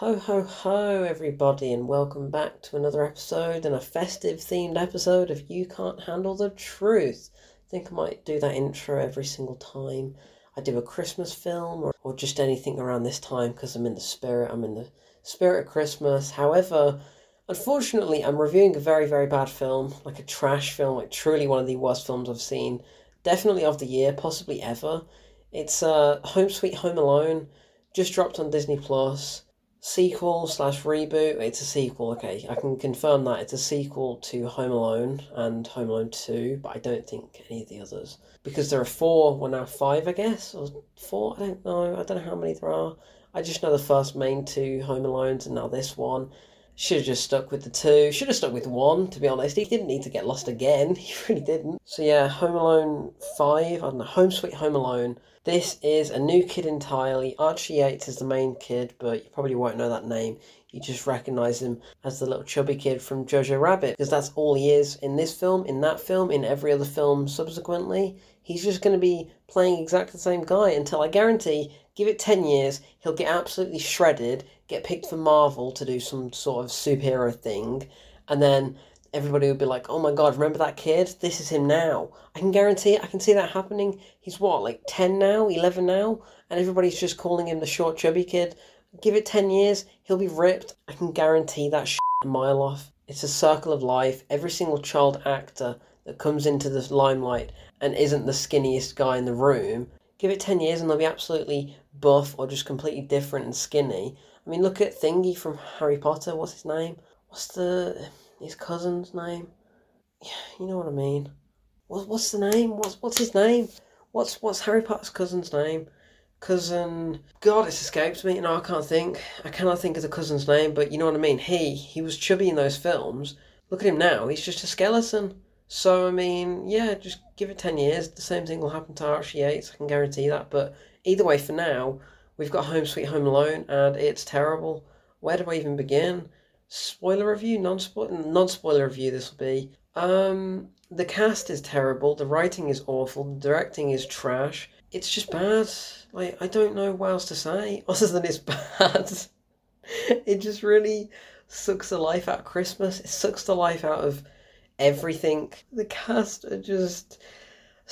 Ho ho ho, everybody, and welcome back to another episode and a festive themed episode of You Can't Handle the Truth. I think I might do that intro every single time I do a Christmas film or, or just anything around this time because I'm in the spirit. I'm in the spirit of Christmas. However, unfortunately, I'm reviewing a very, very bad film, like a trash film, like truly one of the worst films I've seen, definitely of the year, possibly ever. It's uh, Home Sweet Home Alone, just dropped on Disney Plus sequel slash reboot. It's a sequel, okay. I can confirm that it's a sequel to Home Alone and Home Alone 2, but I don't think any of the others. Because there are four, well now five, I guess, or four, I don't know. I don't know how many there are. I just know the first main two Home Alones and now this one. Should have just stuck with the two. Should have stuck with one, to be honest. He didn't need to get lost again. He really didn't. So yeah, Home Alone 5, I don't know, Home Sweet Home Alone. This is a new kid entirely. Archie Yates is the main kid, but you probably won't know that name. You just recognise him as the little chubby kid from Jojo Rabbit, because that's all he is in this film, in that film, in every other film subsequently. He's just going to be playing exactly the same guy until I guarantee, give it 10 years, he'll get absolutely shredded, get picked for Marvel to do some sort of superhero thing, and then everybody will be like, oh my god, remember that kid? This is him now. I can guarantee it. I can see that happening. He's what, like 10 now, 11 now? And everybody's just calling him the short, chubby kid. Give it 10 years, he'll be ripped. I can guarantee that shit a mile off. It's a circle of life. Every single child actor that comes into the limelight and isn't the skinniest guy in the room, give it 10 years and they'll be absolutely buff or just completely different and skinny. I mean, look at Thingy from Harry Potter. What's his name? What's the his cousin's name? Yeah, you know what I mean. What, what's the name? What's what's his name? What's what's Harry Potter's cousin's name? Cousin. God, it's escaped me. No, I can't think. I cannot think of the cousin's name, but you know what I mean. He he was chubby in those films. Look at him now. He's just a skeleton. So I mean, yeah, just give it ten years. The same thing will happen to Archie Yates. I can guarantee that. But either way, for now, we've got Home Sweet Home Alone, and it's terrible. Where do I even begin? Spoiler review, non-spoiler, non-spoiler review. This will be. Um, the cast is terrible. The writing is awful. The directing is trash. It's just bad. Like I don't know what else to say other than it's bad. it just really sucks the life out of Christmas. It sucks the life out of everything. The cast are just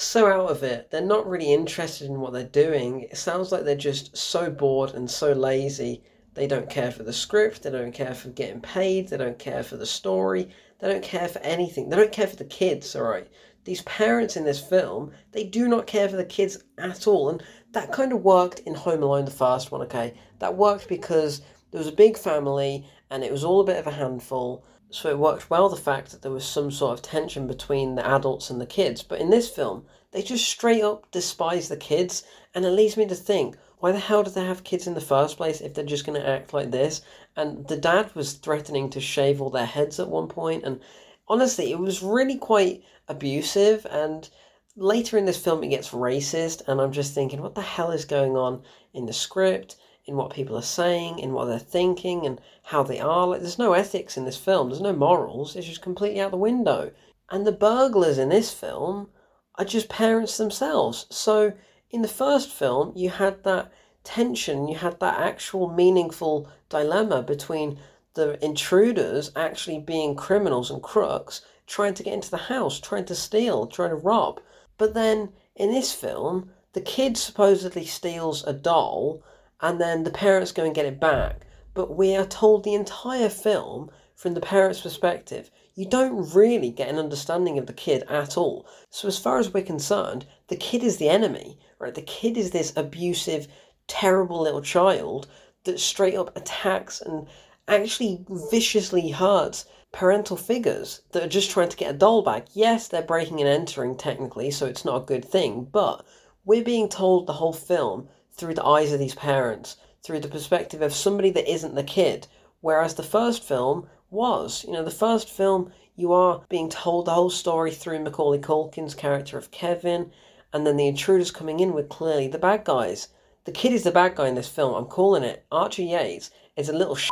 so out of it. They're not really interested in what they're doing. It sounds like they're just so bored and so lazy. They don't care for the script, they don't care for getting paid, they don't care for the story, they don't care for anything. They don't care for the kids, alright? These parents in this film, they do not care for the kids at all. And that kind of worked in Home Alone, the first one, okay? That worked because there was a big family and it was all a bit of a handful so it worked well the fact that there was some sort of tension between the adults and the kids. But in this film, they just straight up despise the kids, and it leads me to think, why the hell did they have kids in the first place if they're just going to act like this? And the dad was threatening to shave all their heads at one point, and honestly, it was really quite abusive. And later in this film, it gets racist, and I'm just thinking, what the hell is going on in the script? In what people are saying, in what they're thinking, and how they are. Like, there's no ethics in this film. There's no morals. It's just completely out the window. And the burglars in this film are just parents themselves. So in the first film, you had that tension. You had that actual meaningful dilemma between the intruders actually being criminals and crooks, trying to get into the house, trying to steal, trying to rob. But then in this film, the kid supposedly steals a doll and then the parents go and get it back. But we are told the entire film from the parents' perspective. You don't really get an understanding of the kid at all. So, as far as we're concerned, the kid is the enemy, right? The kid is this abusive, terrible little child that straight up attacks and actually viciously hurts parental figures that are just trying to get a doll back. Yes, they're breaking and entering technically, so it's not a good thing, but we're being told the whole film through the eyes of these parents, through the perspective of somebody that isn't the kid. Whereas the first film was, you know, the first film you are being told the whole story through Macaulay Culkin's character of Kevin, and then the intruders coming in with clearly the bad guys. The kid is the bad guy in this film. I'm calling it. Archie Yates is a little sh-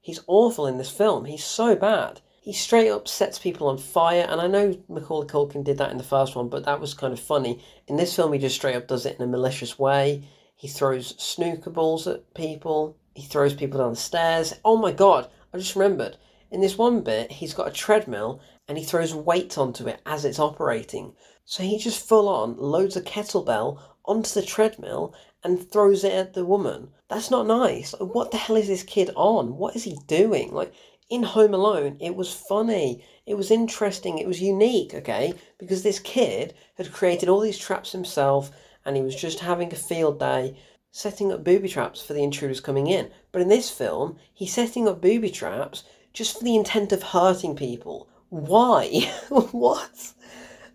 He's awful in this film. He's so bad. He straight up sets people on fire, and I know Macaulay Culkin did that in the first one, but that was kind of funny. In this film, he just straight up does it in a malicious way. He throws snooker balls at people. He throws people down the stairs. Oh my god, I just remembered. In this one bit, he's got a treadmill and he throws weight onto it as it's operating. So he just full on loads a kettlebell onto the treadmill and throws it at the woman. That's not nice. what the hell is this kid on? What is he doing? Like in Home Alone, it was funny. It was interesting. It was unique, okay? Because this kid had created all these traps himself and he was just having a field day setting up booby traps for the intruders coming in. But in this film, he's setting up booby traps just for the intent of hurting people. Why? what?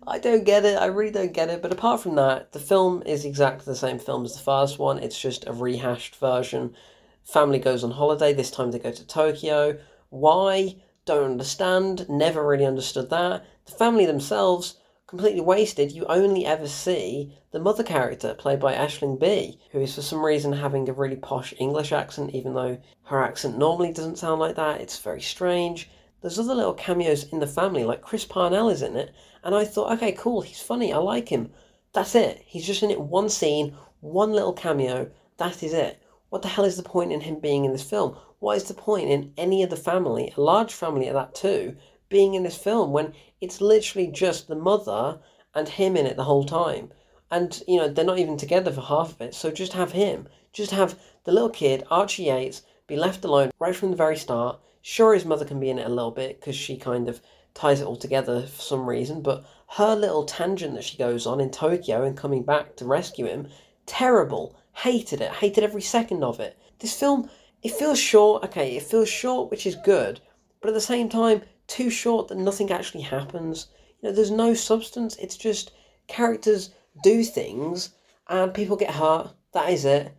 I don't get it. I really don't get it. But apart from that, the film is exactly the same film as the first one. It's just a rehashed version. Family goes on holiday. This time they go to Tokyo. Why? Don't understand. Never really understood that. The family themselves completely wasted, you only ever see the mother character, played by Aisling Bea, who is for some reason having a really posh English accent, even though her accent normally doesn't sound like that. It's very strange. There's other little cameos in the family, like Chris Parnell is in it, and I thought, okay, cool, he's funny, I like him. That's it. He's just in it one scene, one little cameo, that is it. What the hell is the point in him being in this film? What is the point in any of the family, a large family at that too, being in this film when it's literally just the mother and him in it the whole time. And, you know, they're not even together for half of it. So just have him. Just have the little kid, Archie Yates, be left alone right from the very start. Sure, his mother can be in it a little bit because she kind of ties it all together for some reason. But her little tangent that she goes on in Tokyo and coming back to rescue him, terrible. Hated it. Hated every second of it. This film, it feels short. Okay, it feels short, which is good. But at the same time, too short that nothing actually happens. You know, there's no substance. It's just characters do things and people get hurt. That is it.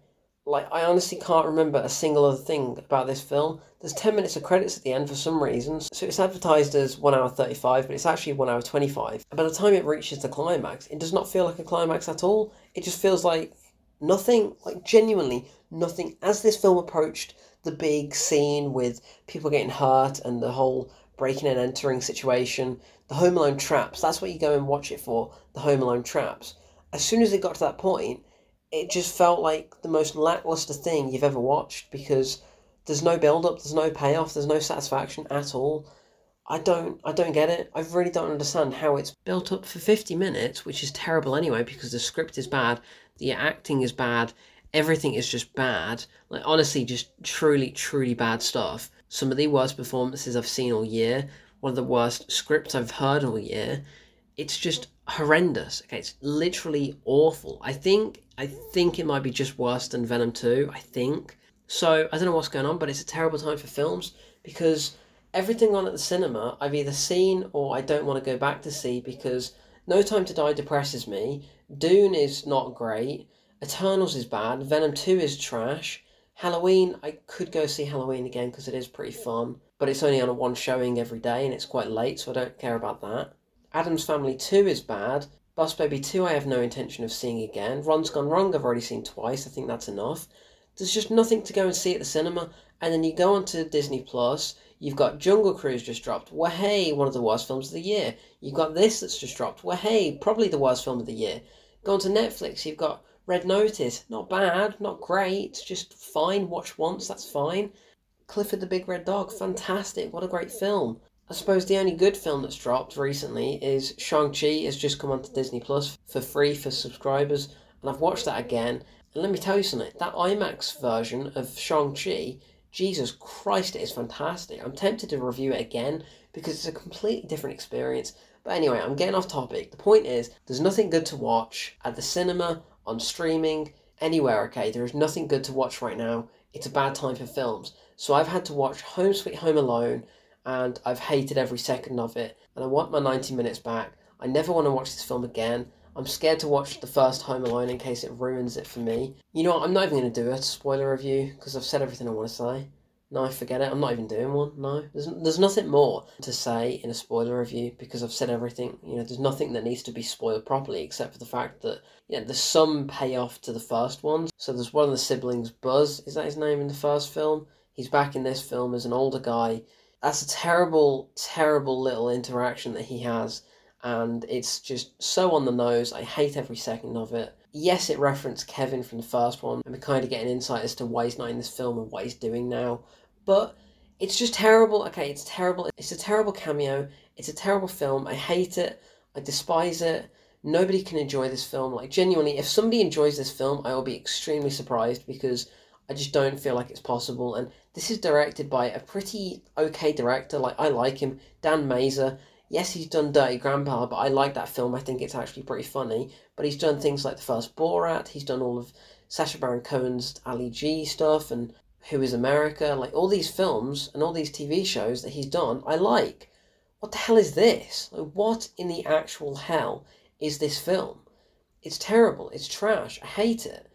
Like I honestly can't remember a single other thing about this film. There's ten minutes of credits at the end for some reason, so it's advertised as one hour thirty-five, but it's actually one hour twenty-five. And by the time it reaches the climax, it does not feel like a climax at all. It just feels like nothing, like genuinely nothing. As this film approached the big scene with people getting hurt and the whole breaking and entering situation, the Home Alone traps. That's what you go and watch it for. The Home Alone traps. As soon as it got to that point, it just felt like the most lackluster thing you've ever watched because there's no build up, there's no payoff, there's no satisfaction at all. I don't I don't get it. I really don't understand how it's built up for 50 minutes, which is terrible anyway because the script is bad, the acting is bad, everything is just bad. Like honestly just truly truly bad stuff some of the worst performances I've seen all year, one of the worst scripts I've heard all year. It's just horrendous. Okay, it's literally awful. I think I think it might be just worse than Venom 2, I think. So I don't know what's going on, but it's a terrible time for films because everything on at the cinema I've either seen or I don't want to go back to see because No Time to Die depresses me, Dune is not great, Eternals is bad, Venom 2 is trash, Halloween, I could go see Halloween again because it is pretty fun, but it's only on a one showing every day and it's quite late, so I don't care about that. Addams Family 2 is bad. Boss Baby 2 I have no intention of seeing again. Ron's Gone Wrong I've already seen twice, I think that's enough. There's just nothing to go and see at the cinema, and then you go onto Disney Plus, you've got Jungle Cruise just dropped. Well, hey, one of the worst films of the year. You've got this that's just dropped. Well, hey, probably the worst film of the year. Go onto Netflix, you've got Red Notice, not bad, not great, just fine. Watch once, that's fine. Clifford the Big Red Dog, fantastic. What a great film. I suppose the only good film that's dropped recently is Shang-Chi has just come onto Disney Plus for free for subscribers, and I've watched that again. And let me tell you something, that IMAX version of Shang-Chi, Jesus Christ, it is fantastic. I'm tempted to review it again because it's a completely different experience. But anyway, I'm getting off topic. The point is, there's nothing good to watch at the cinema on streaming, anywhere, okay? There is nothing good to watch right now. It's a bad time for films. So I've had to watch Home Sweet Home Alone and I've hated every second of it. And I want my 90 minutes back. I never want to watch this film again. I'm scared to watch the first Home Alone in case it ruins it for me. You know what? I'm not even going to do a spoiler review because I've said everything I want to say. No, I forget it. I'm not even doing one. No, there's there's nothing more to say in a spoiler review because I've said everything. You know, there's nothing that needs to be spoiled properly except for the fact that you know there's some payoff to the first ones. So there's one of the siblings, Buzz. Is that his name in the first film? He's back in this film as an older guy. That's a terrible, terrible little interaction that he has, and it's just so on the nose. I hate every second of it. Yes, it referenced Kevin from the first one, and we kind of get an insight as to why he's not in this film and what he's doing now. But it's just terrible. Okay, it's terrible. It's a terrible cameo. It's a terrible film. I hate it. I despise it. Nobody can enjoy this film. Like, genuinely, if somebody enjoys this film, I will be extremely surprised because I just don't feel like it's possible. And this is directed by a pretty okay director. Like, I like him. Dan Mazer. Yes, he's done Dirty Grandpa, but I like that film. I think it's actually pretty funny. But he's done things like the first Borat. He's done all of Sacha Baron Cohen's Ali G stuff and Who is America. Like, all these films and all these TV shows that he's done, I like. What the hell is this? Like, what in the actual hell is this film. It's terrible. It's trash. I hate it.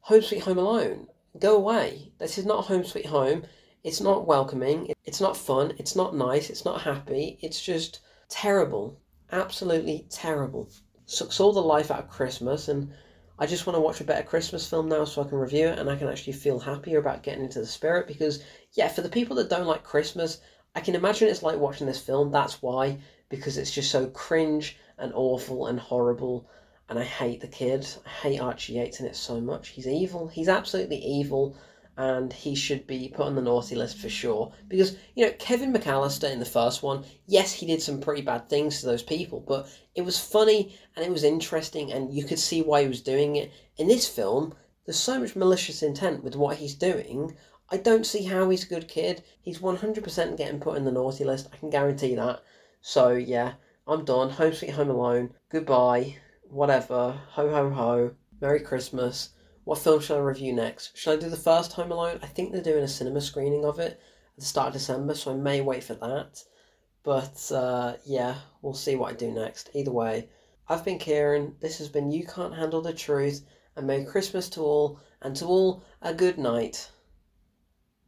Home Sweet Home Alone. Go away. This is not Home Sweet Home. It's not welcoming. It's not fun. It's not nice. It's not happy. It's just terrible. Absolutely terrible. Sucks all the life out of Christmas, and I just want to watch a better Christmas film now so I can review it and I can actually feel happier about getting into the spirit. Because, yeah, for the people that don't like Christmas, I can imagine it's like watching this film. That's why, because it's just so cringe and awful and horrible. And I hate the kid. I hate Archie Yates in it so much. He's evil. He's absolutely evil. And he should be put on the naughty list for sure. Because, you know, Kevin McAllister in the first one, yes, he did some pretty bad things to those people, but it was funny and it was interesting and you could see why he was doing it. In this film, there's so much malicious intent with what he's doing. I don't see how he's a good kid. He's 100% getting put in the naughty list. I can guarantee that. So, yeah, I'm done. Home Sweet Home Alone. Goodbye. Whatever. Ho ho ho. Merry Christmas. What film shall I review next? Shall I do the first Home Alone? I think they're doing a cinema screening of it at the start of December, so I may wait for that. But uh, yeah, we'll see what I do next. Either way, I've been Kieran. This has been You Can't Handle the Truth, and Merry Christmas to all, and to all a good night.